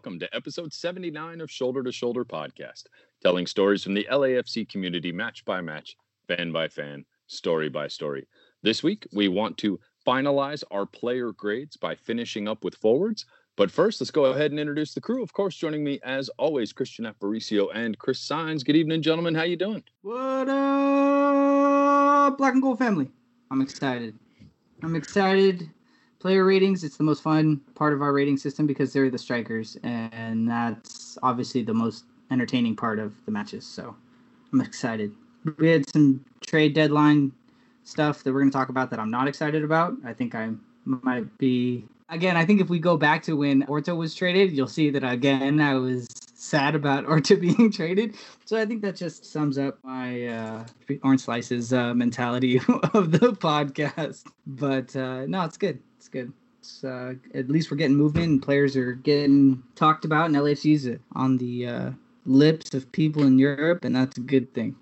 welcome to episode 79 of Shoulder to Shoulder Podcast, telling stories from the LAFC community match by match, fan by fan, story by story. This week, we want to finalize our player grades by finishing up with forwards. But first, let's go ahead and introduce the crew. Of course, joining me as always, Christian Aparicio and Chris Signs. Good evening, gentlemen. How you doing? What up, Black and Gold family? I'm excited. I'm excited. Player ratings, it's the most fun part of our rating system because they're the strikers, and that's obviously the most entertaining part of the matches. So I'm excited. We had some trade deadline stuff that we're going to talk about that I'm not excited about. I think I might be again, I think if we go back to when Orto was traded, you'll see that again I was sad about Orto being traded. So I think that just sums up my uh, orange slices uh, mentality of the podcast. But uh, no, it's good. It's good. It's, uh, at least we're getting movement and players are getting talked about, and LAFC's on the uh, lips of people in Europe, and that's a good thing.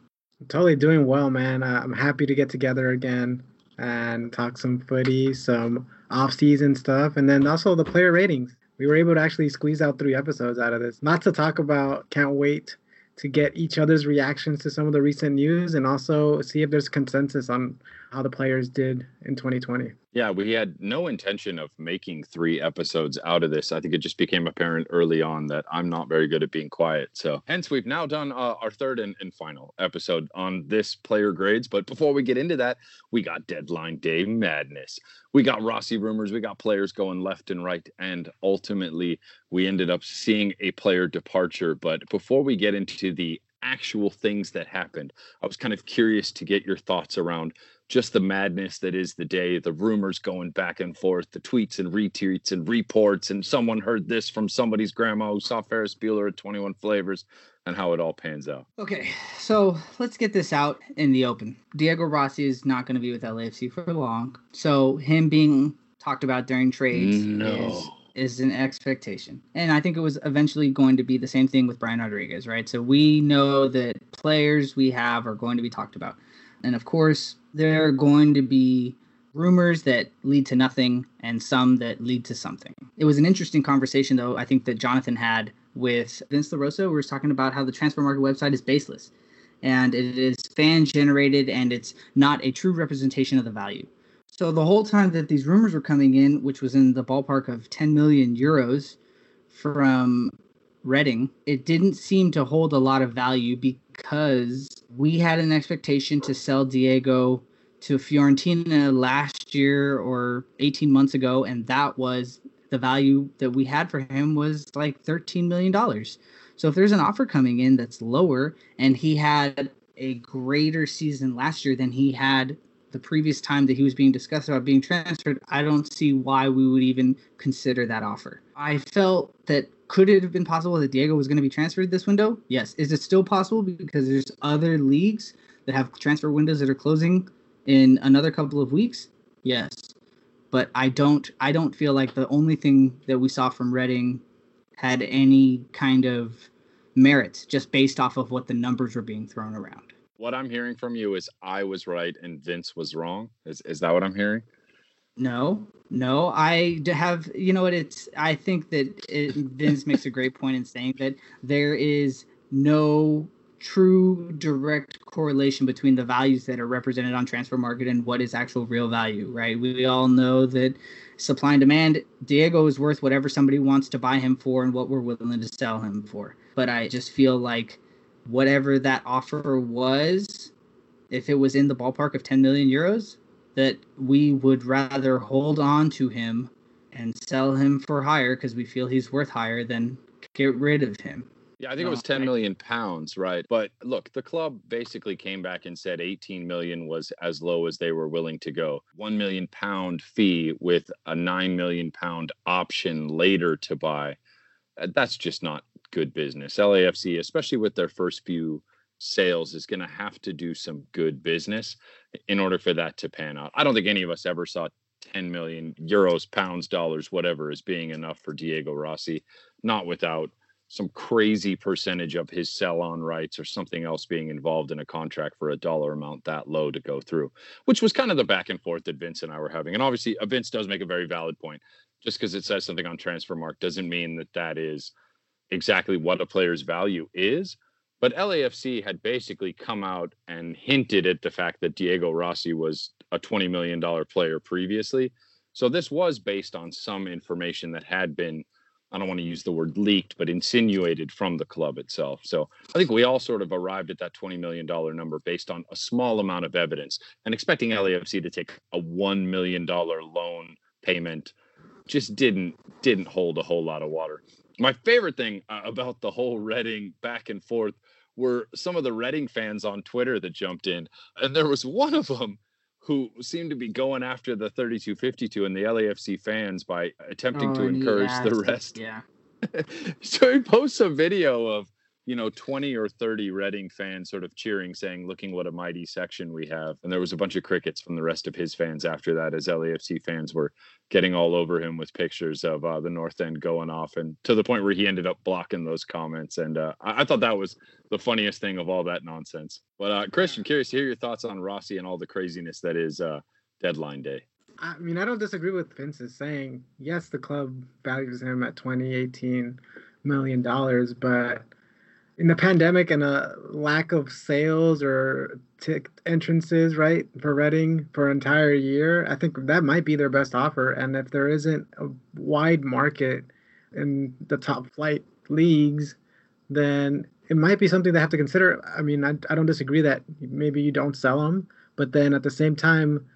Totally doing well, man. Uh, I'm happy to get together again and talk some footy, some off-season stuff, and then also the player ratings. We were able to actually squeeze out three episodes out of this. Not to talk about, can't wait to get each other's reactions to some of the recent news and also see if there's consensus on how the players did in 2020. Yeah, we had no intention of making three episodes out of this. I think it just became apparent early on that I'm not very good at being quiet. So, hence, we've now done uh, our third and, and final episode on this player grades. But before we get into that, we got deadline day madness. We got Rossi rumors, we got players going left and right. And ultimately, we ended up seeing a player departure. But before we get into the actual things that happened, I was kind of curious to get your thoughts around just the madness that is the day, the rumors going back and forth, the tweets and retweets and reports, and someone heard this from somebody's grandma who saw Ferris Bueller at 21 Flavors, and how it all pans out. Okay, so let's get this out in the open. Diego Rossi is not going to be with LAFC for long, so him being talked about during trades No. is is an expectation. And I think it was eventually going to be the same thing with Brian Rodriguez, right? So we know that players we have are going to be talked about. And of course, there are going to be rumors that lead to nothing and some that lead to something. It was an interesting conversation, though, I think that Jonathan had with Vince LaRosa, who was talking about how the Transfermarkt website is baseless and it is fan generated and it's not a true representation of the value. So the whole time that these rumors were coming in, which was in the ballpark of 10 million euros from Reading, it didn't seem to hold a lot of value because we had an expectation to sell Diego to Fiorentina last year or 18 months ago, and that was the value that we had for him was like 13 million dollars. So if there's an offer coming in that's lower, and he had a greater season last year than he had the previous time that he was being discussed about being transferred, I don't see why we would even consider that offer. I felt that could it have been possible that Diego was going to be transferred this window? Yes. Is it still possible because there's other leagues that have transfer windows that are closing in another couple of weeks? Yes. But I don't I don't feel like the only thing that we saw from Reading had any kind of merit just based off of what the numbers were being thrown around. What I'm hearing from you is I was right and Vince was wrong. Is is that what I'm hearing? No, no, I have. You know what? It's. I think that it, Vince makes a great point in saying that there is no true direct correlation between the values that are represented on Transfermarkt and what is actual real value. Right? We all know that supply and demand. Diego is worth whatever somebody wants to buy him for and what we're willing to sell him for. But I just feel like whatever that offer was, if it was in the ballpark of 10 million euros, that we would rather hold on to him and sell him for higher because we feel he's worth higher than get rid of him. Yeah, I think it was No, 10 I- million pounds, right? But look, the club basically came back and said 18 million was as low as they were willing to go. 1 million pound fee with a 9 million pound option later to buy. Uh, That's just not good business. LAFC, especially with their first few sales, is going to have to do some good business in order for that to pan out. I don't think any of us ever saw 10 million euros, pounds, dollars, whatever, as being enough for Diego Rossi, not without some crazy percentage of his sell on rights or something else being involved in a contract for a dollar amount that low to go through, which was kind of the back and forth that Vince and I were having. And obviously, uh, Vince does make a very valid point. Just because it says something on Transfermarkt doesn't mean that that is exactly what a player's value is. But LAFC had basically come out and hinted at the fact that Diego Rossi was a $20 million player previously. So this was based on some information that had been, I don't want to use the word leaked, but insinuated from the club itself. So I think we all sort of arrived at that $20 million number based on a small amount of evidence and expecting LAFC to take a $1 million loan payment just didn't didn't hold a whole lot of water. My favorite thing uh, about the whole Reading back and forth were some of the Reading fans on Twitter that jumped in, and there was one of them who seemed to be going after the 3252 and the LAFC fans by attempting Oh, to encourage the rest. Yeah. so he posts a video of you know 20 or 30 Reading fans sort of cheering, saying, "Looking what a mighty section we have." And there was a bunch of crickets from the rest of his fans after that, as LAFC fans were getting all over him with pictures of uh, the North End going off, and to the point where he ended up blocking those comments. And uh, I-, I thought that was the funniest thing of all that nonsense. But uh, Christian, curious to hear your thoughts on Rossi and all the craziness that is uh, deadline day. I mean, I don't disagree with Vince's saying. Yes, the club values him at 20, 18 million dollars, but in the pandemic and a lack of sales or tick entrances, right, for Reading for an entire year, I think that might be their best offer. And if there isn't a wide market in the top flight leagues, then it might be something they have to consider. I mean, I, I don't disagree that maybe you don't sell them, but then at the same time,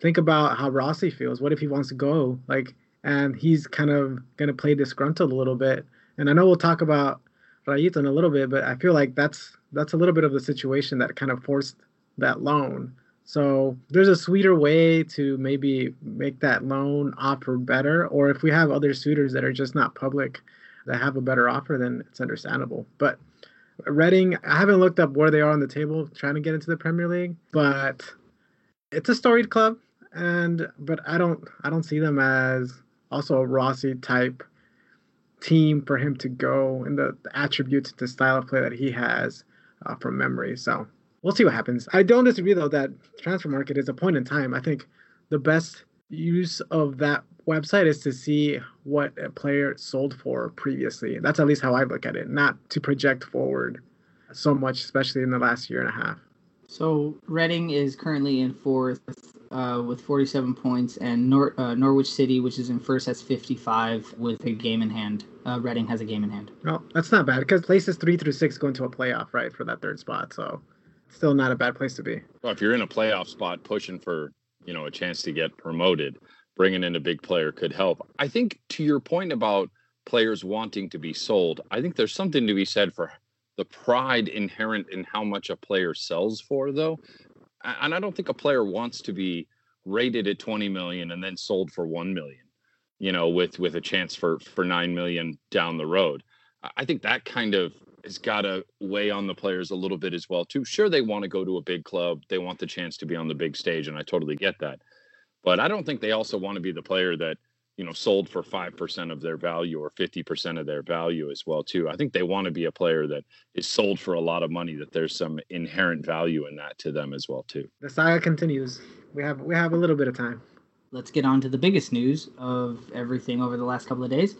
think about how Rossi feels. What if he wants to go? Like, and he's kind of gonna play disgruntled a little bit. And I know we'll talk about Rayito a little bit, but I feel like that's that's a little bit of the situation that kind of forced that loan. So there's a sweeter way to maybe make that loan offer better, or if we have other suitors that are just not public that have a better offer, then it's understandable. But Reading, I haven't looked up where they are on the table trying to get into the Premier League, but it's a storied club and but I don't I don't see them as also a Rossi type team for him to go and the, the attributes the style of play that he has uh, from memory. So we'll see what happens. I don't disagree though that Transfermarkt is a point in time. I think the best use of that website is to see what a player sold for previously. That's at least how I look at it, not to project forward so much, especially in the last year and a half. So Reading is currently in fourth uh, with 47 points, and Nor- uh, Norwich City, which is in first, has 55 with a game in hand. Uh, Reading has a game in hand. Well, that's not bad because places three through six go into a playoff, right, for that third spot. So, still not a bad place to be. Well, if you're in a playoff spot pushing for, you know, a chance to get promoted, bringing in a big player could help. I think to your point about players wanting to be sold, I think there's something to be said for the pride inherent in how much a player sells for though. And I don't think a player wants to be rated at 20 million and then sold for 1 million, you know, with with a chance for for 9 million down the road. I- think that kind of has got to weigh on the players a little bit as well too. Sure, they want to go to a big club, they want the chance to be on the big stage, and I totally get that. But I don't think they also want to be the player that you know sold for five percent of their value or fifty percent of their value as well too. I think they want to be a player that is sold for a lot of money. That there's some inherent value in that to them as well too. The saga continues. We have we have a little bit of time. Let's get on to the biggest news of everything over the last couple of days.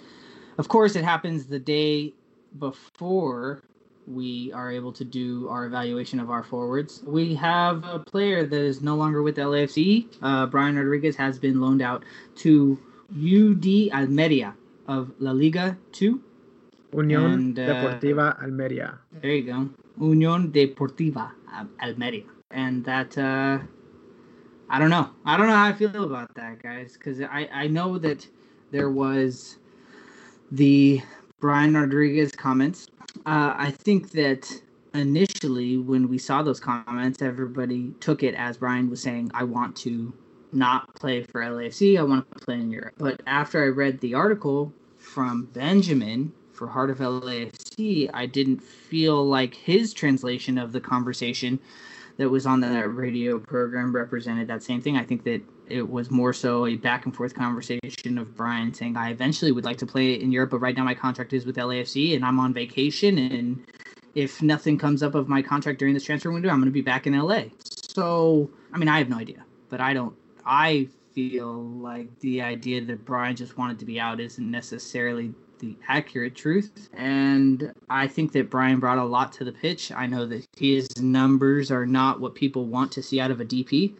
Of course, it happens the day before we are able to do our evaluation of our forwards. We have a player that is no longer with LAFC. Uh, Brian Rodriguez has been loaned out to UD Almeria of La Liga 2. Unión And, uh, Deportiva Almeria. There you go. Unión Deportiva Almeria. And that, uh, I don't know. I don't know how I feel about that, guys, because I, I know that there was the Brian Rodriguez comments. Uh, I think that initially, when we saw those comments, everybody took it as Brian was saying, I want to not play for LAFC, I want to play in Europe. But after I read the article from Benjamin for Heart of LAFC, I didn't feel like his translation of the conversation that was on that radio program represented that same thing. I think that it was more so a back and forth conversation of Brian saying, I eventually would like to play in Europe, but right now my contract is with LAFC and I'm on vacation. And if nothing comes up of my contract during this transfer window, I'm going to be back in LA. So, I mean, I have no idea, but I don't, I feel like the idea that Brian just wanted to be out isn't necessarily the accurate truth. And I think that Brian brought a lot to the pitch. I know that his numbers are not what people want to see out of a DP,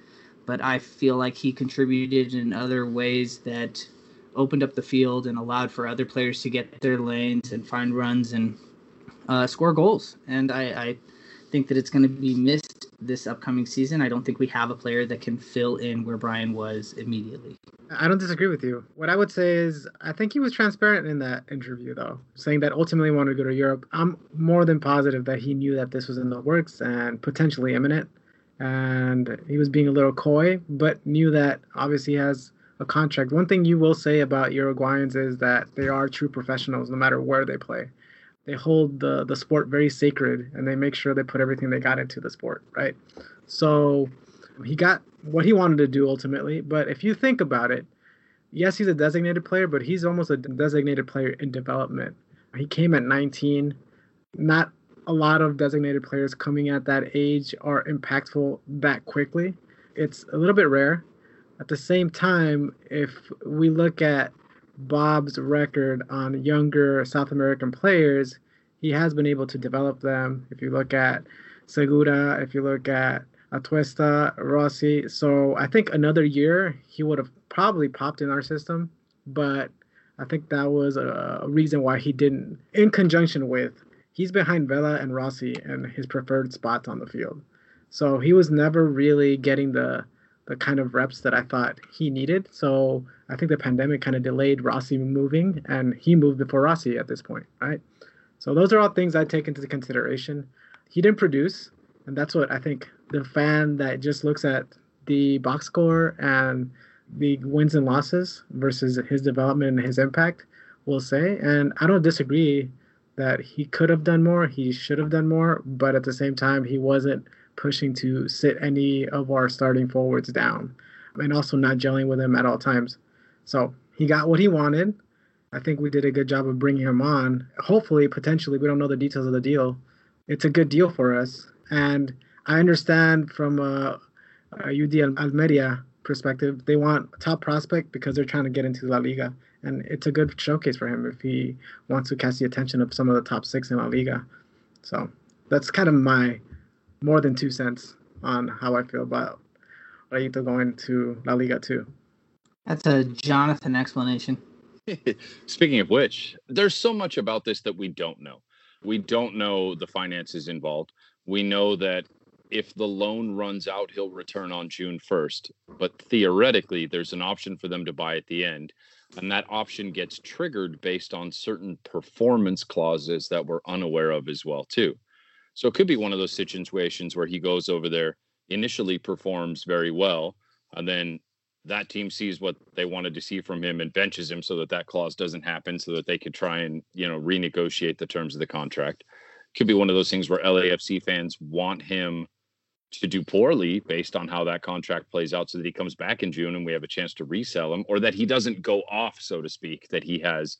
but I feel like he contributed in other ways that opened up the field and allowed for other players to get their lanes and find runs and uh, score goals. And I, I think that it's going to be missed this upcoming season. I don't think we have a player that can fill in where Brian was immediately. I don't disagree with you. What I would say is, I think he was transparent in that interview, though, saying that ultimately he wanted to go to Europe. I'm more than positive that he knew that this was in the works and potentially imminent. And he was being a little coy, but knew that obviously he has a contract. One thing you will say about Uruguayans is that they are true professionals no matter where they play. They hold the, the sport very sacred and they make sure they put everything they got into the sport, right? So he got what he wanted to do ultimately. But if you think about it, yes, he's a designated player, but he's almost a designated player in development. He came at 19. Not a lot of designated players coming at that age are impactful that quickly. It's a little bit rare. At the same time, if we look at Bob's record on younger South American players, he has been able to develop them. If you look at Segura, if you look at Atuesta, Rossi. So I think another year he would have probably popped in our system, but I think that was a, reason why he didn't. In conjunction with, he's behind Vela and Rossi and his preferred spots on the field. So he was never really getting the the kind of reps that I thought he needed. So I think the pandemic kind of delayed Rossi moving, and he moved before Rossi at this point, right? So those are all things I take into consideration. He didn't produce, and that's what I think the fan that just looks at the box score and the wins and losses versus his development and his impact will say. And I don't disagree that he could have done more, he should have done more, but at the same time, he wasn't pushing to sit any of our starting forwards down and also not gelling with him at all times. So he got what he wanted. I think we did a good job of bringing him on. Hopefully, potentially, we don't know the details of the deal. It's a good deal for us. And I understand from a, a UD Almeria perspective, they want a top prospect because they're trying to get into La Liga, and it's a good showcase for him if he wants to catch the attention of some of the top six in La Liga. So that's kind of my more than two cents on how I feel about Rayito going to La Liga too. That's a Jonathan explanation. Speaking of which, there's so much about this that we don't know. We don't know the finances involved. We know that if the loan runs out, he'll return on June 1st. But theoretically, there's an option for them to buy at the end. And that option gets triggered based on certain performance clauses that we're unaware of as well, too. So it could be one of those situations where he goes over there, initially performs very well, and then that team sees what they wanted to see from him and benches him so that that clause doesn't happen so that they could try and, you know, renegotiate the terms of the contract. Could be one of those things where LAFC fans want him to do poorly based on how that contract plays out so that he comes back in June and we have a chance to resell him or that he doesn't go off so to speak that he has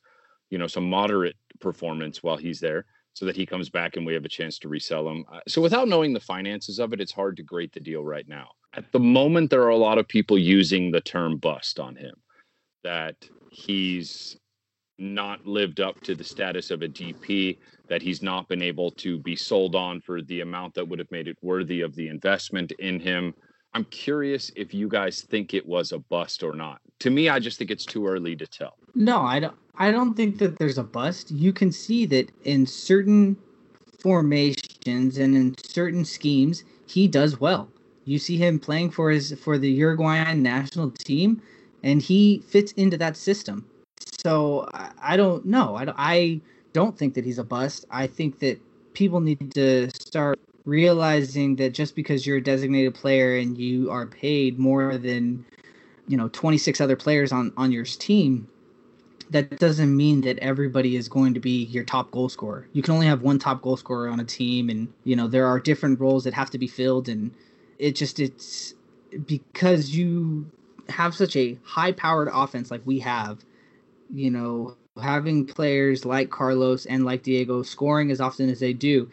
you know some moderate performance while he's there so that he comes back and we have a chance to resell him. Uh, so without knowing the finances of it it's hard to grade the deal right now. At the moment there are a lot of people using the term bust on him that he's not lived up to the status of a DP, that he's not been able to be sold on for the amount that would have made it worthy of the investment in him. I'm curious if you guys think it was a bust or not. To me, I just think it's too early to tell. No, I don't. I don't think that there's a bust. You can see that in certain formations and in certain schemes, he does well. You see him playing for his for the Uruguayan national team, and he fits into that system. So I, I don't know. I, I don't think that he's a bust. I think that people need to start realizing that just because you're a designated player and you are paid more than you know 26 other players on on your team that doesn't mean that everybody is going to be your top goal scorer. You can only have one top goal scorer on a team, and you know there are different roles that have to be filled, and it just it's because you have such a high-powered offense like we have. You know, having players like Carlos and like Diego scoring as often as they do,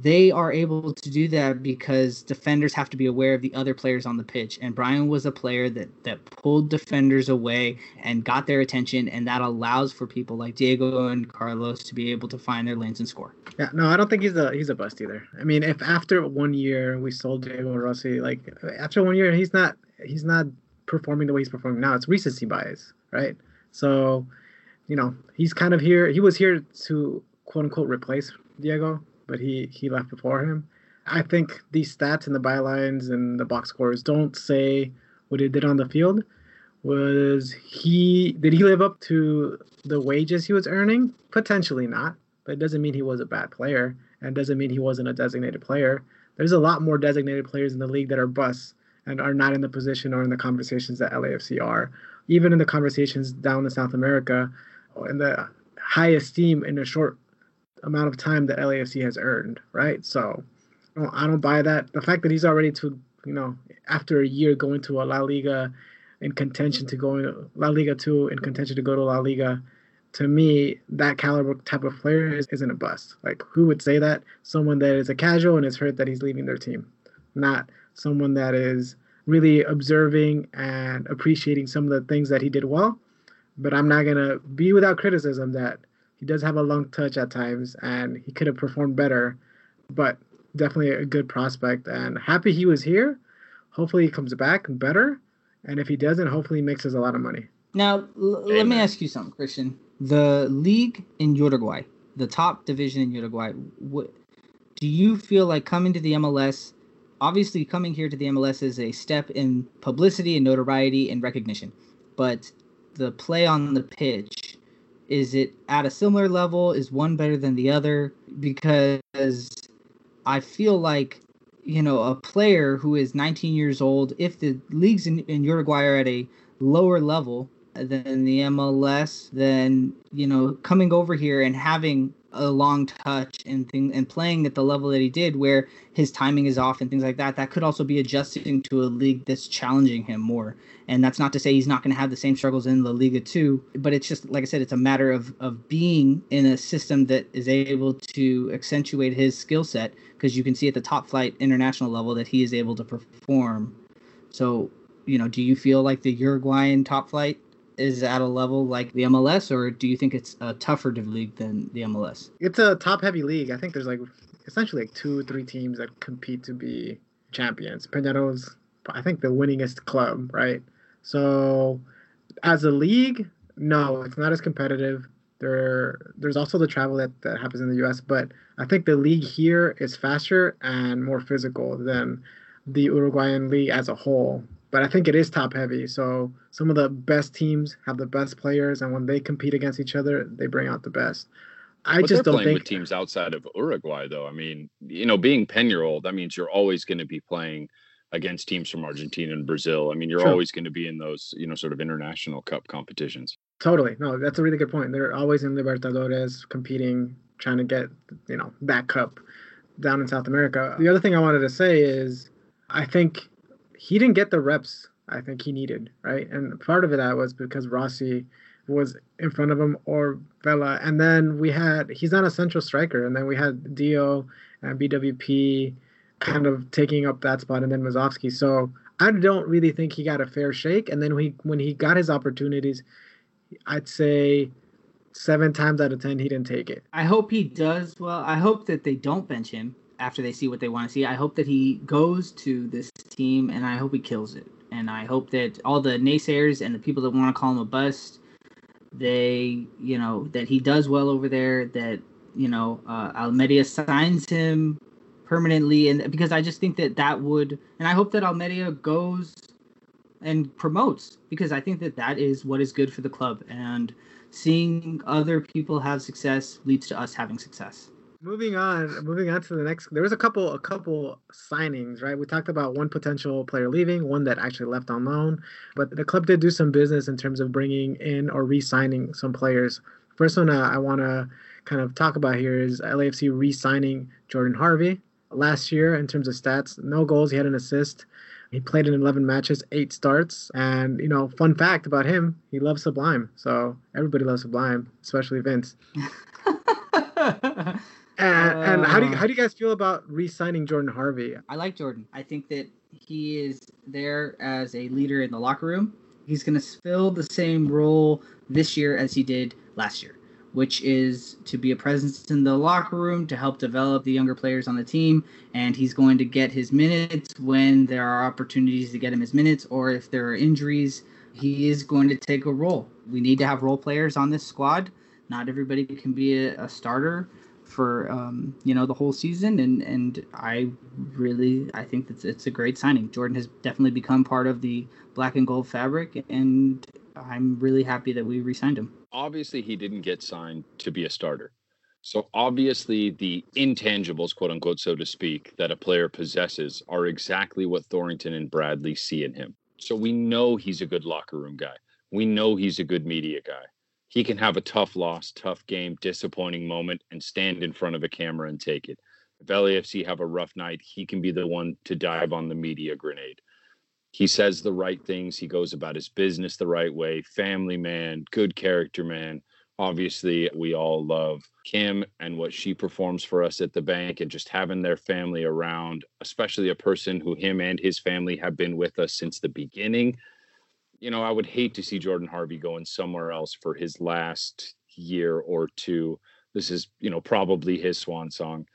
they are able to do that because defenders have to be aware of the other players on the pitch. And Brian was a player that that pulled defenders away and got their attention, and that allows for people like Diego and Carlos to be able to find their lanes and score. Yeah, no, I don't think he's a he's a bust either. I mean, if after one year we sold Diego Rossi, like after one year he's not he's not performing the way he's performing now. It's recency bias, right? So, you know, he's kind of here. He was here to quote unquote replace Diego but he he left before him. I think these stats and the bylines and the box scores don't say what he did on the field. Was he did he live up to the wages he was earning? Potentially not, but it doesn't mean he was a bad player, and doesn't mean he wasn't a designated player. There's a lot more designated players in the league that are busts and are not in the position or in the conversations that LAFC are. Even in the conversations down in South America, in the high esteem in a short amount of time that LAFC has earned, right? So I don't, I don't buy that. The fact that he's already to, you know, after a year going to a La Liga in contention to go in La Liga 2 in contention to go to La Liga, to me, that caliber type of player is, isn't a bust. Like, who would say that? Someone that is a casual and is hurt that he's leaving their team, not someone that is really observing and appreciating some of the things that he did well. But I'm not going to be without criticism that he does have a long touch at times, and he could have performed better, but definitely a good prospect. And happy he was here. Hopefully, he comes back better. And if he doesn't, hopefully, he makes us a lot of money. Now, l- let me ask you something, Christian. The league in Uruguay, the top division in Uruguay, what, do you feel like coming to the MLS? Obviously, coming here to the MLS is a step in publicity and notoriety and recognition, but the play on the pitch is it at a similar level? Is one better than the other? Because I feel like, you know, a player who is 19 years old, if the leagues in, in Uruguay are at a lower level than the MLS, then, you know, coming over here and having a long touch and thing and playing at the level that he did where his timing is off and things like that that could also be adjusting to a league that's challenging him more. And that's not to say he's not going to have the same struggles in La Liga too but it's just like I said it's a matter of of being in a system that is able to accentuate his skill set because you can see at the top flight international level that he is able to perform. So you know do you feel like the Uruguayan top flight is at a level like the MLS, or do you think it's a tougher league than the MLS? It's a top heavy league. I think there's like essentially like two, three teams that compete to be champions. Peñarol's, I think, the winningest club, right? So, as a league, no, it's not as competitive. There, there's also the travel that, that happens in the U.S., but I think the league here is faster and more physical than the Uruguayan league as a whole but I think it is top heavy. So some of the best teams have the best players, and when they compete against each other, they bring out the best. I but just don't think with teams outside of Uruguay, though. I mean, you know, being Peñarol, that means you're always going to be playing against teams from Argentina and Brazil. I mean, you're True. always going to be in those, you know, sort of international cup competitions. Totally. No, that's a really good point. They're always in Libertadores competing, trying to get, you know, that cup down in South America. The other thing I wanted to say is I think he didn't get the reps I think he needed, right? And part of that was because Rossi was in front of him or Vela. And then we had he's not a central striker, and then we had Dio and BWP kind of taking up that spot, and then Musovski. So I don't really think he got a fair shake. And then we when he got his opportunities, I'd say seven times out of ten he didn't take it. I hope he does well. I hope that they don't bench him after they see what they want to see. I hope that he goes to this team and I hope he kills it. And I hope that all the naysayers and the people that want to call him a bust, they, you know, that he does well over there, that, you know, uh, signs him permanently. And because I just think that that would, and I hope that Almeria goes and promotes because I think that that is what is good for the club. And seeing other people have success leads to us having success. Moving on, moving on to the next. There was a couple, a couple signings, right? We talked about one potential player leaving, one that actually left on loan, but the club did do some business in terms of bringing in or re-signing some players. First one uh, I want to kind of talk about here is LAFC re-signing Jordan Harvey. Last year, in terms of stats, no goals, he had an assist. He played in 11 matches, eight starts, and you know, fun fact about him, he loves Sublime. So everybody loves Sublime, especially Vince. And, and how do you, Uh. how do you guys feel about re-signing Jordan Harvey? I like Jordan. I think that he is there as a leader in the locker room. He's going to fill the same role this year as he did last year, which is to be a presence in the locker room to help develop the younger players on the team. And he's going to get his minutes when there are opportunities to get him his minutes, or if there are injuries, he is going to take a role. We need to have role players on this squad. Not everybody can be a, a starter for um, you know the whole season and and I really I think that it's a great signing. Jordan has definitely become part of the black and gold fabric and I'm really happy that we re-signed him. Obviously, he didn't get signed to be a starter. So obviously, the intangibles, quote unquote, so to speak, that a player possesses are exactly what Thorrington and Bradley see in him. So we know he's a good locker room guy. We know he's a good media guy. He can have a tough loss, tough game, disappointing moment, and stand in front of a camera and take it. If LAFC have a rough night, he can be the one to dive on the media grenade. He says the right things. He goes about his business the right way. Family man, good character man. Obviously, we all love Kim and what she performs for us at the bank, and just having their family around, especially a person who him and his family have been with us since the beginning you know, I would hate to see Jordan Harvey going somewhere else for his last year or two. This is, you know, probably his swan song.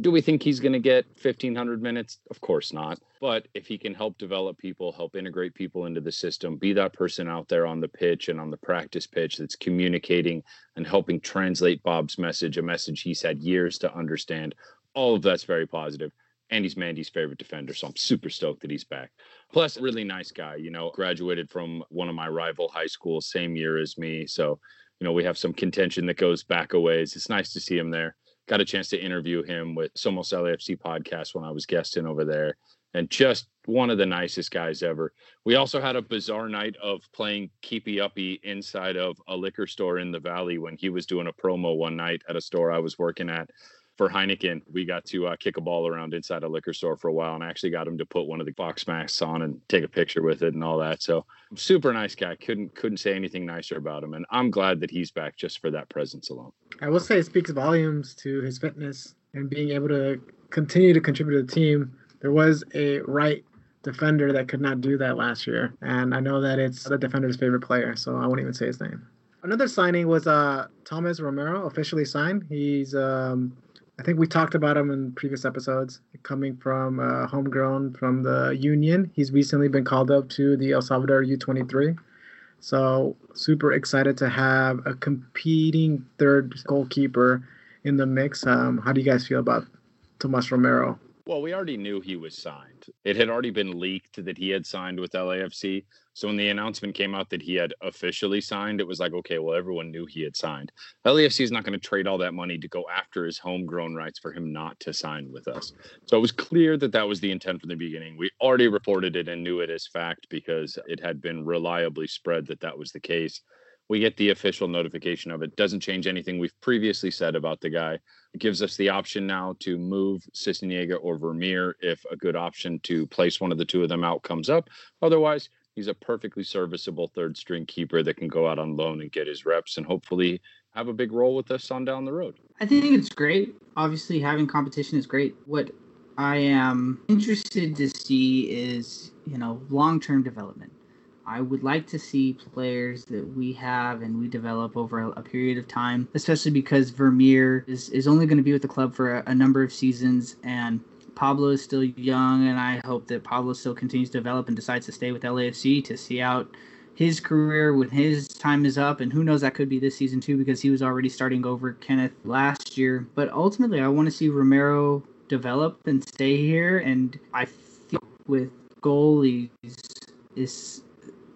Do we think he's going to get 1500 minutes? Of course not. But if he can help develop people, help integrate people into the system, be that person out there on the pitch and on the practice pitch that's communicating and helping translate Bob's message, a message he's had years to understand, all of that's very positive. and he's Mandy's favorite defender. So I'm super stoked that he's back. Plus, really nice guy. You know, graduated from one of my rival high schools, same year as me. So, you know, we have some contention that goes back a ways. It's nice to see him there. Got a chance to interview him with Somos LAFC podcast when I was guesting over there. And just one of the nicest guys ever. We also had a bizarre night of playing keepy uppy inside of a liquor store in the valley when he was doing a promo one night at a store I was working at for Heineken, we got to uh, kick a ball around inside a liquor store for a while, and actually got him to put one of the box masks on and take a picture with it and all that. So, super nice guy. Couldn't couldn't say anything nicer about him, and I'm glad that he's back just for that presence alone. I will say it speaks volumes to his fitness and being able to continue to contribute to the team. There was a right defender that could not do that last year, and I know that it's the defender's favorite player, so I won't even say his name. Another signing was uh, Thomas Romero, officially signed. He's um, I think we talked about him in previous episodes. Coming from uh, homegrown from the Union, he's recently been called up to the El Salvador U23. So super excited to have a competing third goalkeeper in the mix. Um, how do you guys feel about Tomas Romero? Well, we already knew he was signed. It had already been leaked that he had signed with LAFC. So when the announcement came out that he had officially signed, it was like, okay, well, everyone knew he had signed. LAFC is not going to trade all that money to go after his homegrown rights for him not to sign with us. So it was clear that that was the intent from the beginning. We already reported it and knew it as fact because it had been reliably spread that that was the case. We get the official notification of it. Doesn't change anything we've previously said about the guy. It gives us the option now to move Sisniega or Vermeer if a good option to place one of the two of them out comes up. Otherwise, he's a perfectly serviceable third string keeper that can go out on loan and get his reps and hopefully have a big role with us on down the road. I think it's great. Obviously, having competition is great. What I am interested to see is, you know, long term development. I would like to see players that we have and we develop over a, a period of time, especially because Vermeer is, is only going to be with the club for a, a number of seasons and Pablo is still young, and I hope that Pablo still continues to develop and decides to stay with LAFC to see out his career when his time is up. And who knows, that could be this season too, because he was already starting over Kenneth last year. But ultimately, I want to see Romero develop and stay here. And I feel with goalies is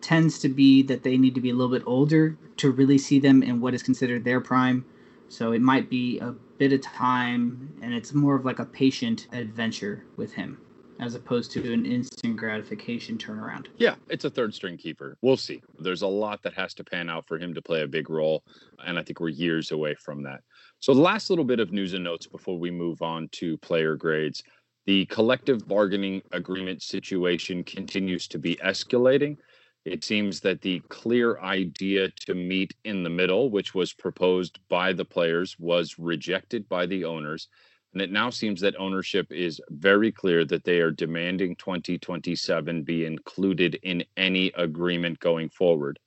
tends to be that they need to be a little bit older to really see them in what is considered their prime. So it might be a bit of time, and it's more of like a patient adventure with him as opposed to an instant gratification turnaround. Yeah, it's a third string keeper. We'll see. There's a lot that has to pan out for him to play a big role, and I think we're years away from that. So, the last little bit of news and notes before we move on to player grades. The collective bargaining agreement situation continues to be escalating. It seems that the clear idea to meet in the middle, which was proposed by the players, was rejected by the owners. And it now seems that ownership is very clear that they are demanding 2027 be included in any agreement going forward,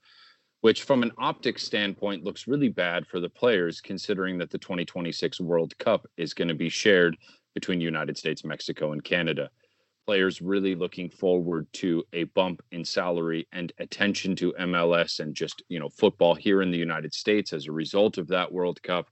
which, from an optics standpoint, looks really bad for the players, considering that the 2026 World Cup is going to be shared between United States, Mexico, and Canada players really looking forward to a bump in salary and attention to MLS and just, you know, football here in the United States as a result of that World Cup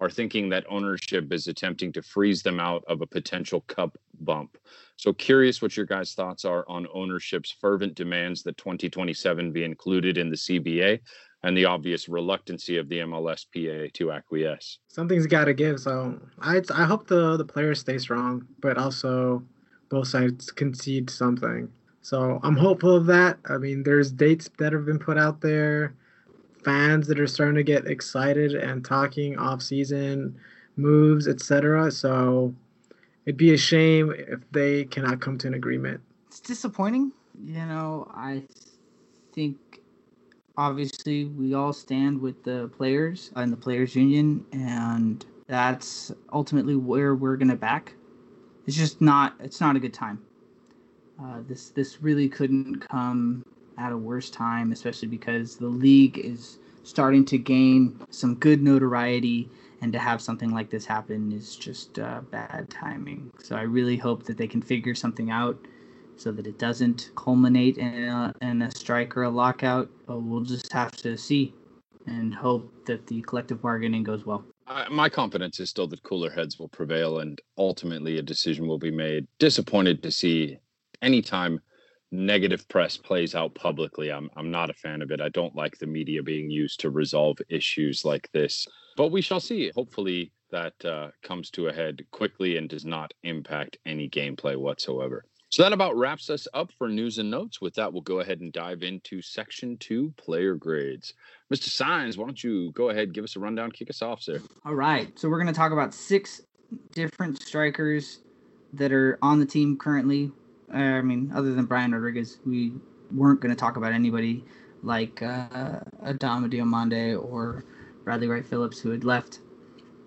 are thinking that ownership is attempting to freeze them out of a potential cup bump. So curious what your guys' thoughts are on ownership's fervent demands that 2027 be included in the CBA and the obvious reluctancy of the MLSPA to acquiesce. Something's got to give. So I I hope the the players stay strong, but also both sides concede something. So I'm hopeful of that. I mean, there's dates that have been put out there, fans that are starting to get excited and talking off season moves, etc. So it'd be a shame if they cannot come to an agreement. It's disappointing. You know, I think obviously we all stand with the players and the players union and that's ultimately where we're going to back it's just not it's not a good time. Uh, this this really couldn't come at a worse time, especially because the league is starting to gain some good notoriety, and to have something like this happen is just uh, bad timing. So I really hope that they can figure something out so that it doesn't culminate in a, in a strike or a lockout. But we'll just have to see and hope that the collective bargaining goes well my confidence is still that cooler heads will prevail and ultimately a decision will be made. Disappointed to see anytime negative press plays out publicly. I'm I'm not a fan of it. I don't like the media being used to resolve issues like this. But we shall see. Hopefully that uh, comes to a head quickly and does not impact any gameplay whatsoever. So that about wraps us up for news and notes. With that, we'll go ahead and dive into section two player grades. Mr. Signs, why don't you go ahead, give us a rundown, kick us off, sir? All right. So we're going to talk about six different strikers that are on the team currently. I mean, other than Brian Rodriguez, we weren't going to talk about anybody like uh, Adama Diomande or Bradley Wright Phillips who had left.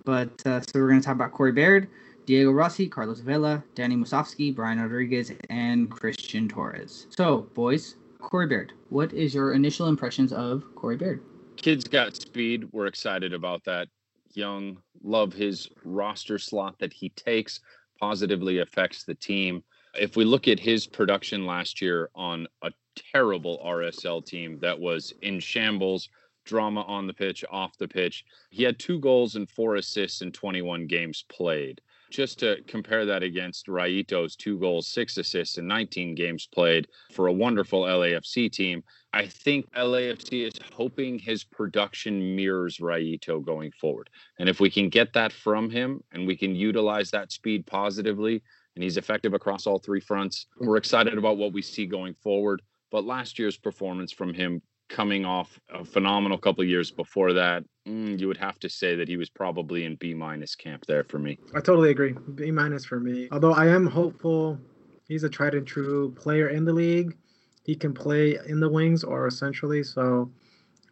But uh, so we're going to talk about Corey Baird, Diego Rossi, Carlos Vela, Danny Musovski, Brian Rodriguez, and Christian Torres. So, boys, Corey Baird, what is your initial impressions of Corey Baird? Kid's got speed. We're excited about that. Young, love his roster slot that he takes, positively affects the team. If we look at his production last year on a terrible RSL team that was in shambles, drama on the pitch, off the pitch, he had two goals and four assists in 21 games played just to compare that against Rayito's two goals, six assists, and 19 games played for a wonderful LAFC team, I think LAFC is hoping his production mirrors Rayito going forward. And if we can get that from him and we can utilize that speed positively, and he's effective across all three fronts, we're excited about what we see going forward. But last year's performance from him coming off a phenomenal couple years before that, mm, you would have to say that he was probably in B minus camp there for me. I totally agree. B minus for me. Although I am hopeful, he's a tried and true player in the league. He can play in the wings or essentially. So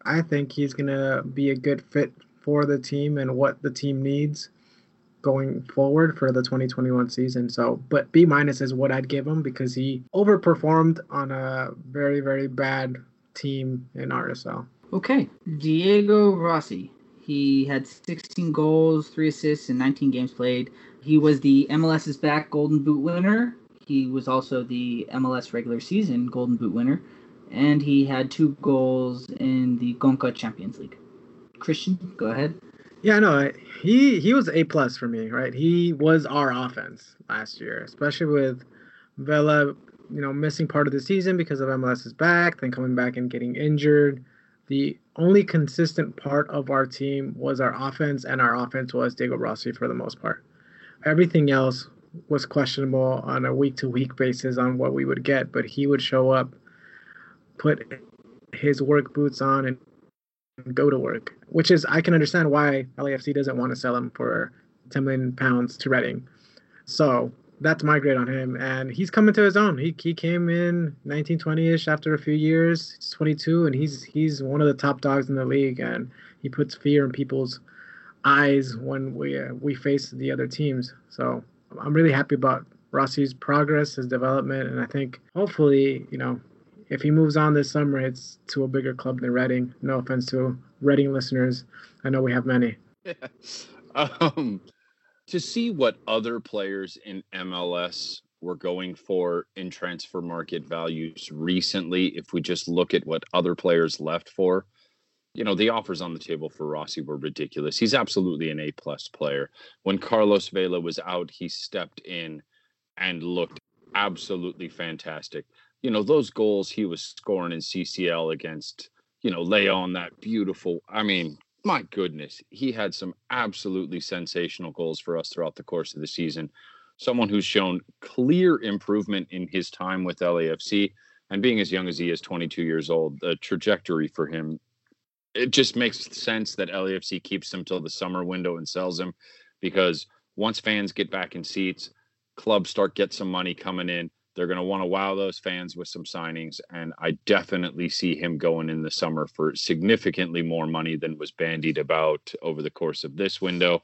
I think he's gonna be a good fit for the team and what the team needs going forward for the 2021 season. So, but B minus is what I'd give him because he overperformed on a very very bad team in RSL. Okay, Diego Rossi. He had 16 goals, three assists, and 19 games played. He was the MLS's back Golden Boot winner. He was also the MLS regular season Golden Boot winner, and he had two goals in the CONCACAF Champions League. Christian, go ahead. Yeah, no, he he was a plus for me, right? He was our offense last year, especially with Vela you know, missing part of the season because of MLS's back, then coming back and getting injured. the only consistent part of our team was our offense, and our offense was Diego Rossi for the most part. Everything else was questionable on a week to week basis on what we would get, but he would show up, put his work boots on, and go to work. Which is I can understand why LAFC doesn't want to sell him for 10 million pounds to Reading. So that's my grade on him, and he's coming to his own. He he came in 1920ish after a few years. He's 22, and he's he's one of the top dogs in the league, and he puts fear in people's eyes when we uh, we face the other teams. So I'm really happy about Rossi's progress, his development, and I think hopefully, you know, if he moves on this summer, it's to a bigger club than Reading. No offense to Reading listeners, I know we have many. um, to see what other players in MLS were going for in Transfermarkt values recently, if we just look at what other players left for, you know, the offers on the table for Rossi were ridiculous. He's absolutely an A plus player. When Carlos Vela was out, he stepped in and looked absolutely fantastic. You know, those goals he was scoring in CCL against, you know, Leon, that beautiful. I mean, my goodness, he had some absolutely sensational goals for us throughout the course of the season. Someone who's shown clear improvement in his time with LAFC and being as young as he is 22 years old, the trajectory for him it just makes sense that LAFC keeps him till the summer window and sells him because once fans get back in seats, clubs start get some money coming in. They're going to want to wow those fans with some signings, and I definitely see him going in the summer for significantly more money than was bandied about over the course of this window.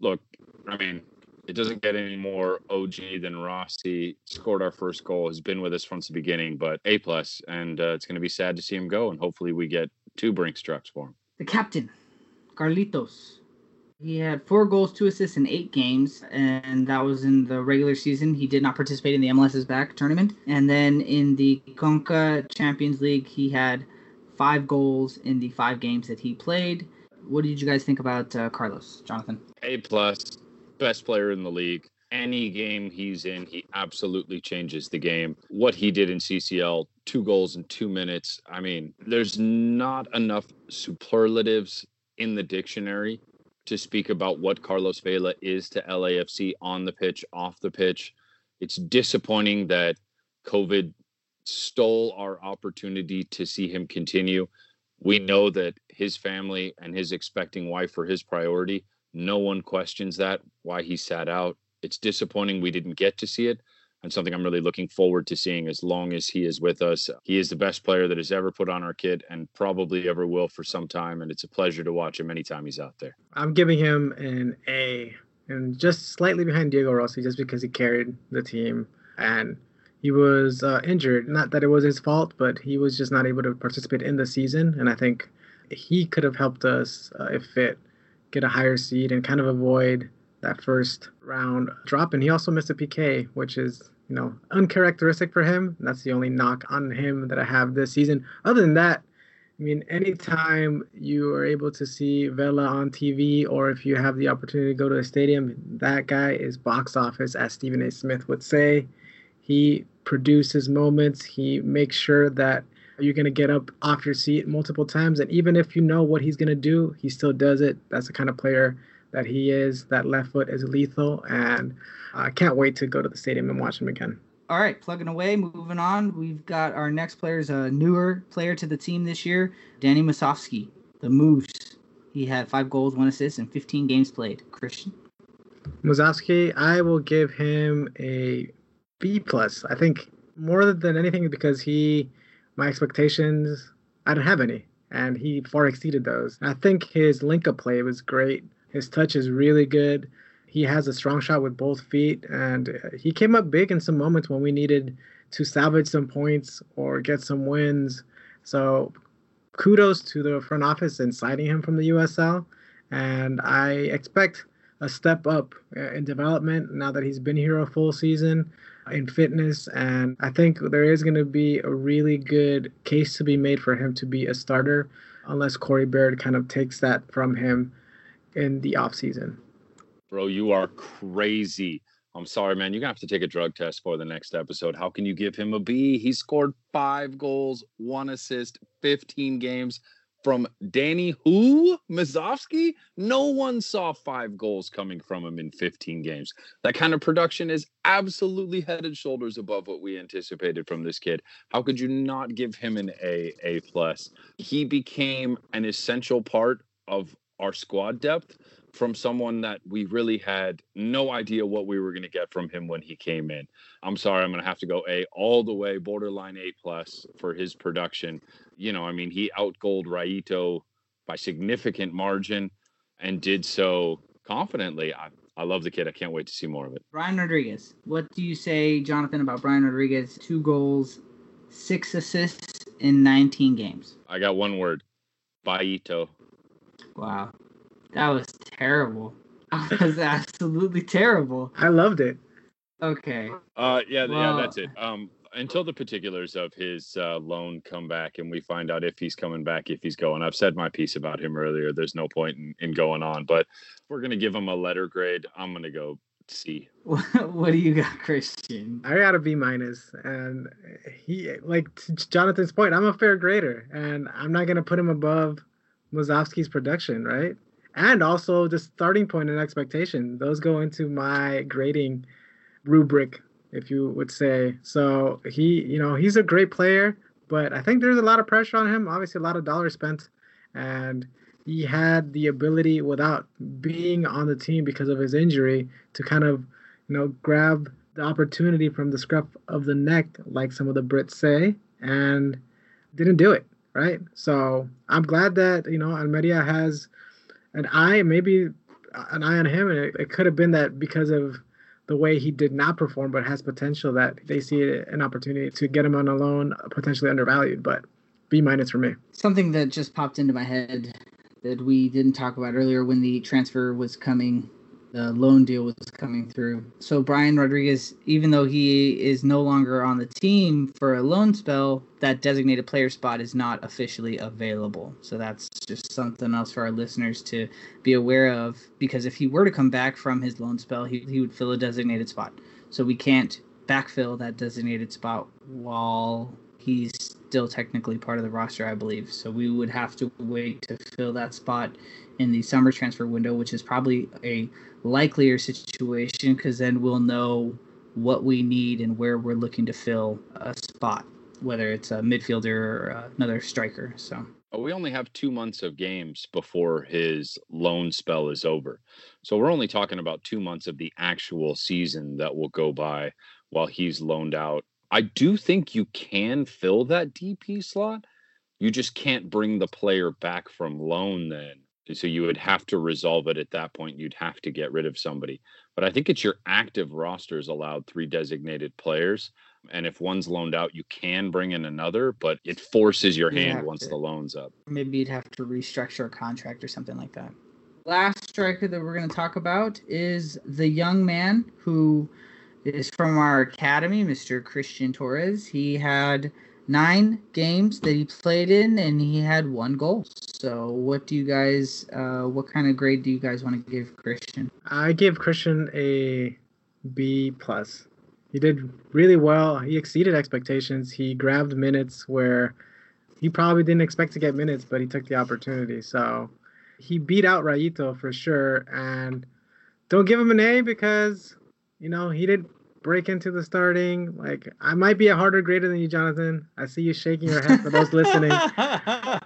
Look, I mean, it doesn't get any more OG than Rossi. Scored our first goal, has been with us from the beginning, but A plus, and uh, it's going to be sad to see him go. And hopefully, we get two Brinks trucks for him. The captain, Carlitos. He had four goals, two assists in eight games, and that was in the regular season. He did not participate in the MLS is Back tournament. And then in the Conca Champions League, he had five goals in the five games that he played. What did you guys think about uh, Carlos, Jonathan? A plus, best player in the league. Any game he's in, he absolutely changes the game. What he did in CCL, two goals in two minutes. I mean, there's not enough superlatives in the dictionary to speak about what Carlos Vela is to LAFC on the pitch, off the pitch. It's disappointing that COVID stole our opportunity to see him continue. We know that his family and his expecting wife are his priority. No one questions that, why he sat out. It's disappointing we didn't get to see it and something I'm really looking forward to seeing as long as he is with us. He is the best player that has ever put on our kit and probably ever will for some time. And it's a pleasure to watch him anytime he's out there. I'm giving him an A and just slightly behind Diego Rossi just because he carried the team and he was uh, injured. Not that it was his fault, but he was just not able to participate in the season. And I think he could have helped us, uh, if fit, get a higher seed and kind of avoid that first round drop. And he also missed a PK, which is you know, uncharacteristic for him. That's the only knock on him that I have this season. Other than that, I mean, anytime you are able to see Vela on TV or if you have the opportunity to go to a stadium, that guy is box office, as Stephen A. Smith would say. He produces moments, he makes sure that you're going to get up off your seat multiple times. And even if you know what he's going to do, he still does it. That's the kind of player that he is. That left foot is lethal. And I can't wait to go to the stadium and watch him again. All right, plugging away. Moving on, we've got our next player is a newer player to the team this year, Danny Musovski, the Moose. He had five goals, one assist, and 15 games played. Christian. Musovski, I will give him a B plus. I think more than anything because he, my expectations, I didn't have any, and he far exceeded those. I think his link up play was great. His touch is really good he has a strong shot with both feet, and he came up big in some moments when we needed to salvage some points or get some wins. So kudos to the front office in signing him from the USL, and I expect a step up uh, in development now that he's been here a full season in fitness and I think there is going to be a really good case to be made for him to be a starter unless Corey Baird kind of takes that from him in the off season. Bro, you are crazy. I'm sorry, man. You're gonna have to take a drug test for the next episode. How can you give him a B? He scored five goals, one assist, 15 games from Danny Who Musovski. No one saw five goals coming from him in 15 games. That kind of production is absolutely head and shoulders above what we anticipated from this kid. How could you not give him an A, A plus? He became an essential part of our squad depth from someone that we really had no idea what we were going to get from him when he came in. I'm sorry, I'm going to have to go A all the way, borderline A plus for his production. You know, I mean, he outgoaled Rayito by significant margin and did so confidently. I, I love the kid. I can't wait to see more of it. Brian Rodriguez. What do you say, Jonathan, about Brian Rodriguez? Two goals, six assists in 19 games. I got one word. Baito. Wow. That was terrible. That was absolutely terrible. I loved it. Okay. Uh, yeah, yeah, that's it. Um, until the particulars of his uh, loan come back and we find out if he's coming back, if he's going. I've said my piece about him earlier. There's no point in, in going on, but if we're gonna give him a letter grade. I'm gonna go C. what do you got, Christian? I got a B minus, and he like to Jonathan's point. I'm a fair grader, and I'm not gonna put him above Musovski's production, right? And also the starting point and expectation; those go into my grading rubric, if you would say. So he, you know, he's a great player, but I think there's a lot of pressure on him. Obviously, a lot of dollars spent, and he had the ability, without being on the team because of his injury, to kind of, you know, grab the opportunity from the scruff of the neck, like some of the Brits say, and didn't do it. Right. So I'm glad that you know Almeria has an eye, maybe an eye on him, and it, it could have been that because of the way he did not perform, but has potential that they see an opportunity to get him on a loan, potentially undervalued. But B minus for me. Something that just popped into my head that we didn't talk about earlier when the transfer was coming, the loan deal was coming through. So Brian Rodriguez, even though he is no longer on the team for a loan spell, that designated player spot is not officially available. So that's just something else for our listeners to be aware of because if he were to come back from his loan spell, he, he would fill a designated spot. So we can't backfill that designated spot while he's still technically part of the roster, I believe. So we would have to wait to fill that spot in the summer transfer window, which is probably a likelier situation because then we'll know what we need and where we're looking to fill a spot, whether it's a midfielder or another striker. So We only have two months of games before his loan spell is over. So we're only talking about two months of the actual season that will go by while he's loaned out. I do think you can fill that DP slot. You just can't bring the player back from loan then. So you would have to resolve it at that point. You'd have to get rid of somebody. But I think it's your active rosters allowed three designated players. And if one's loaned out, you can bring in another, but it forces your You hand once to. the loan's up. maybe you'd have to restructure a contract or something like that. Last striker that we're going to talk about is the young man who is from our academy, Mr. Christian Torres. He had nine games that he played in, and he had one goal. So, what do you guys? Uh, what kind of grade do you guys want to give Christian? I give Christian a B plus. He did really well. He exceeded expectations. He grabbed minutes where he probably didn't expect to get minutes, but he took the opportunity. So he beat out Rayito for sure. And don't give him an A because you know he did break into the starting. Like I might be a harder grader than you, Jonathan. I see you shaking your head for those listening.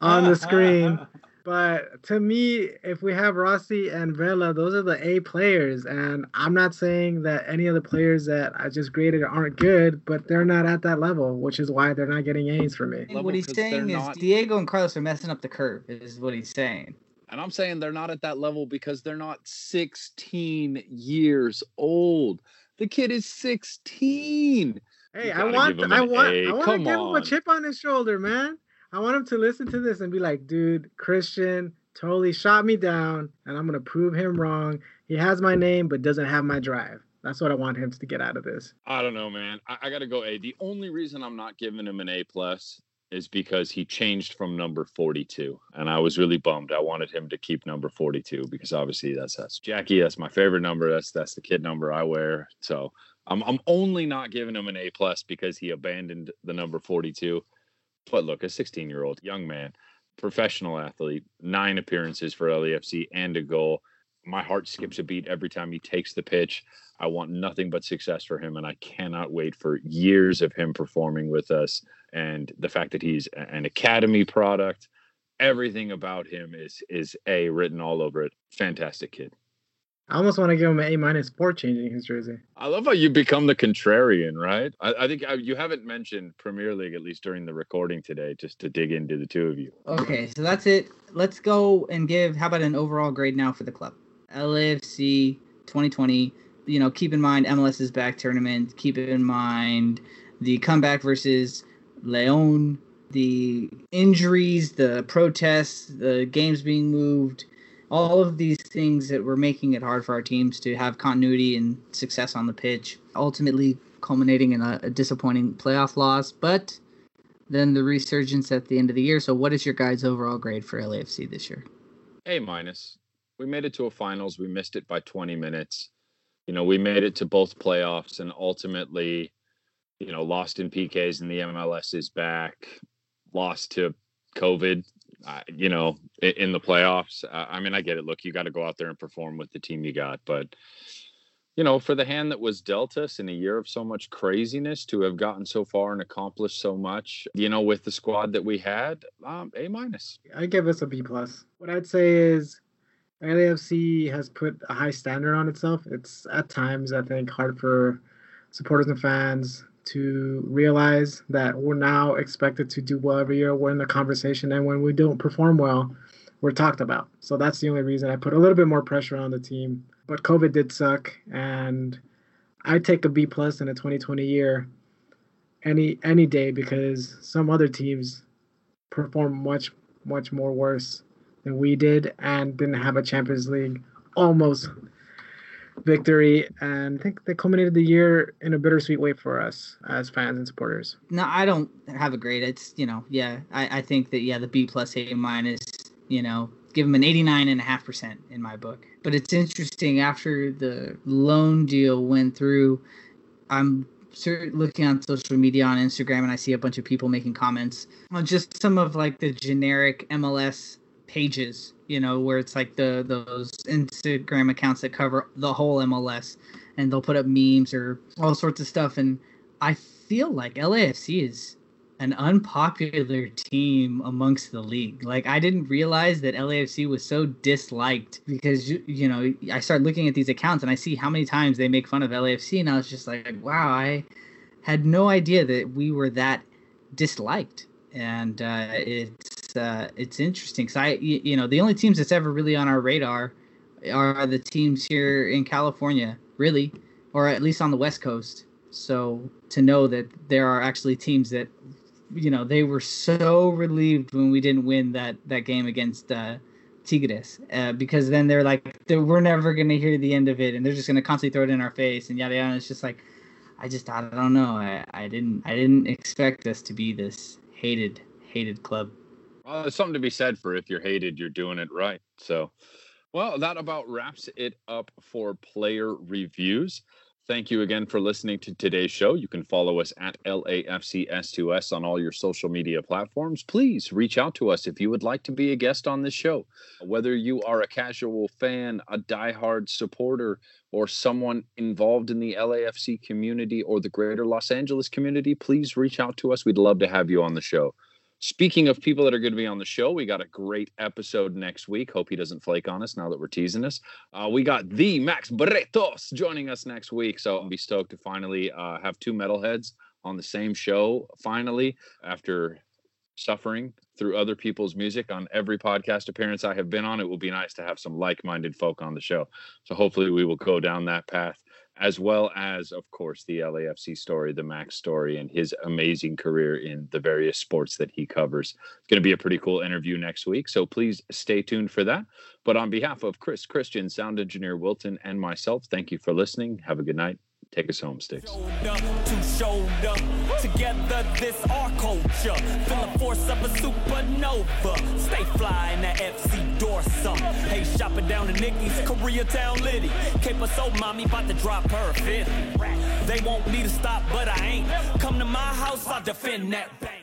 on the screen. But to me, if we have Rossi and Vela, those are the A players. And I'm not saying that any of the players that I just graded aren't good, but they're not at that level, which is why they're not getting A's for me. what he's saying is not- Diego and Carlos are messing up the curve. Is what he's saying. And I'm saying they're not at that level because they're not 16 years old. The kid is 16. Hey, I want, I want, A. I want to Come give him a chip on his shoulder, man. I want him to listen to this and be like, dude, Christian totally shot me down, and I'm gonna prove him wrong. He has my name, but doesn't have my drive. That's what I want him to get out of this. I don't know, man. I, I got to go A. The only reason I'm not giving him an A plus is because he changed from number 42 and i was really bummed. I wanted him to keep number 42 because obviously that's that's jackie that's my favorite number that's that's the kid number i wear. So i'm, I'm only not giving him an a plus because he abandoned the number 42 but look a 16 year old young man professional athlete nine appearances for lafc and a goal. My heart skips a beat every time he takes the pitch I want nothing but success for him, and I cannot wait for years of him performing with us. And the fact that he's an academy product, everything about him is is a written all over it. Fantastic kid. I almost want to give him an A minus for changing his jersey. I love how you become the contrarian, right? I, I think I, uh, you haven't mentioned Premier League at least during the recording today, just to dig into the two of you. Okay, so that's it. Let's go and give. How about an overall grade now for the club? LAFC 2020 you know, keep in mind MLS is Back tournament. Keep in mind the comeback versus Leon, the injuries, the protests, the games being moved, all of these things that were making it hard for our teams to have continuity and success on the pitch, ultimately culminating in a, a disappointing playoff loss. But then the resurgence at the end of the year. So, what is your guys' overall grade for LAFC this year? A minus. We made it to a finals. We missed it by 20 minutes you know, we made it to both playoffs and ultimately, you know, lost in PKs and the MLS is back, lost to COVID, uh, you know, in, in the playoffs. Uh, I mean, I get it. Look, you got to go out there and perform with the team you got, but you know, for the hand that was dealt us in a year of so much craziness to have gotten so far and accomplished so much, you know, with the squad that we had, um, A minus. I give us a B plus. What I'd say is LAFC has put a high standard on itself. It's at times, I think, hard for supporters and fans to realize that we're now expected to do well every year. We're in the conversation, and when we don't perform well, we're talked about. So that's the only reason I put a little bit more pressure on the team. But COVID did suck, and I take a B plus in a 2020 year any any day because some other teams perform much much more worse we did and didn't have a Champions League almost victory. And I think they culminated the year in a bittersweet way for us as fans and supporters. No, I don't have a grade. It's, you know, yeah, I, I think that, yeah, the B plus A minus, you know, give them an 89.5% in my book. But it's interesting after the loan deal went through, I'm looking on social media on Instagram and I see a bunch of people making comments on just some of like the generic MLS pages, you know, where it's like the those Instagram accounts that cover the whole MLS and they'll put up memes or all sorts of stuff and I feel like LAFC is an unpopular team amongst the league. Like I didn't realize that LAFC was so disliked because you, you know, I started looking at these accounts and I see how many times they make fun of LAFC and I was just like, wow, I had no idea that we were that disliked. And uh, it's uh, it's interesting because I you, you know the only teams that's ever really on our radar are the teams here in California, really, or at least on the West Coast. So to know that there are actually teams that, you know, they were so relieved when we didn't win that that game against uh, Tigres, uh, because then they're like, they're, we're never gonna hear the end of it, and they're just gonna constantly throw it in our face and yada yada. And it's just like, I just I don't know. I, I didn't I didn't expect us to be this hated hated club. Well, there's something to be said for if you're hated, you're doing it right. So, well, that about wraps it up for player reviews. Thank you again for listening to today's show. You can follow us at LAFCS2S on all your social media platforms. Please reach out to us if you would like to be a guest on this show. Whether you are a casual fan, a diehard supporter, or someone involved in the LAFC community or the greater Los Angeles community, please reach out to us. We'd love to have you on the show. Speaking of people that are going to be on the show, we got a great episode next week. Hope he doesn't flake on us now that we're teasing us. Uh, we got the Max Bretos joining us next week. So I'll be stoked to finally uh, have two metalheads on the same show finally after suffering through other people's music on every podcast appearance I have been on. It will be nice to have some like minded folk on the show. So hopefully we will go down that path as well as, of course, the LAFC story, the Max story, and his amazing career in the various sports that he covers. It's going to be a pretty cool interview next week. So please stay tuned for that. But on behalf of Chris Christian, sound engineer Wilton, and myself, thank you for listening. Have a good night. Take us home, Sticks. Shoulder to shoulder, together this our culture. Feel the force of a supernova. Stay fly in that FC Dorsum. Hey, shopping down to Nikki's, Koreatown Liddy. Cape so mommy about to drop her fit. They want me to stop, but I ain't. Come to my house, I'll defend that.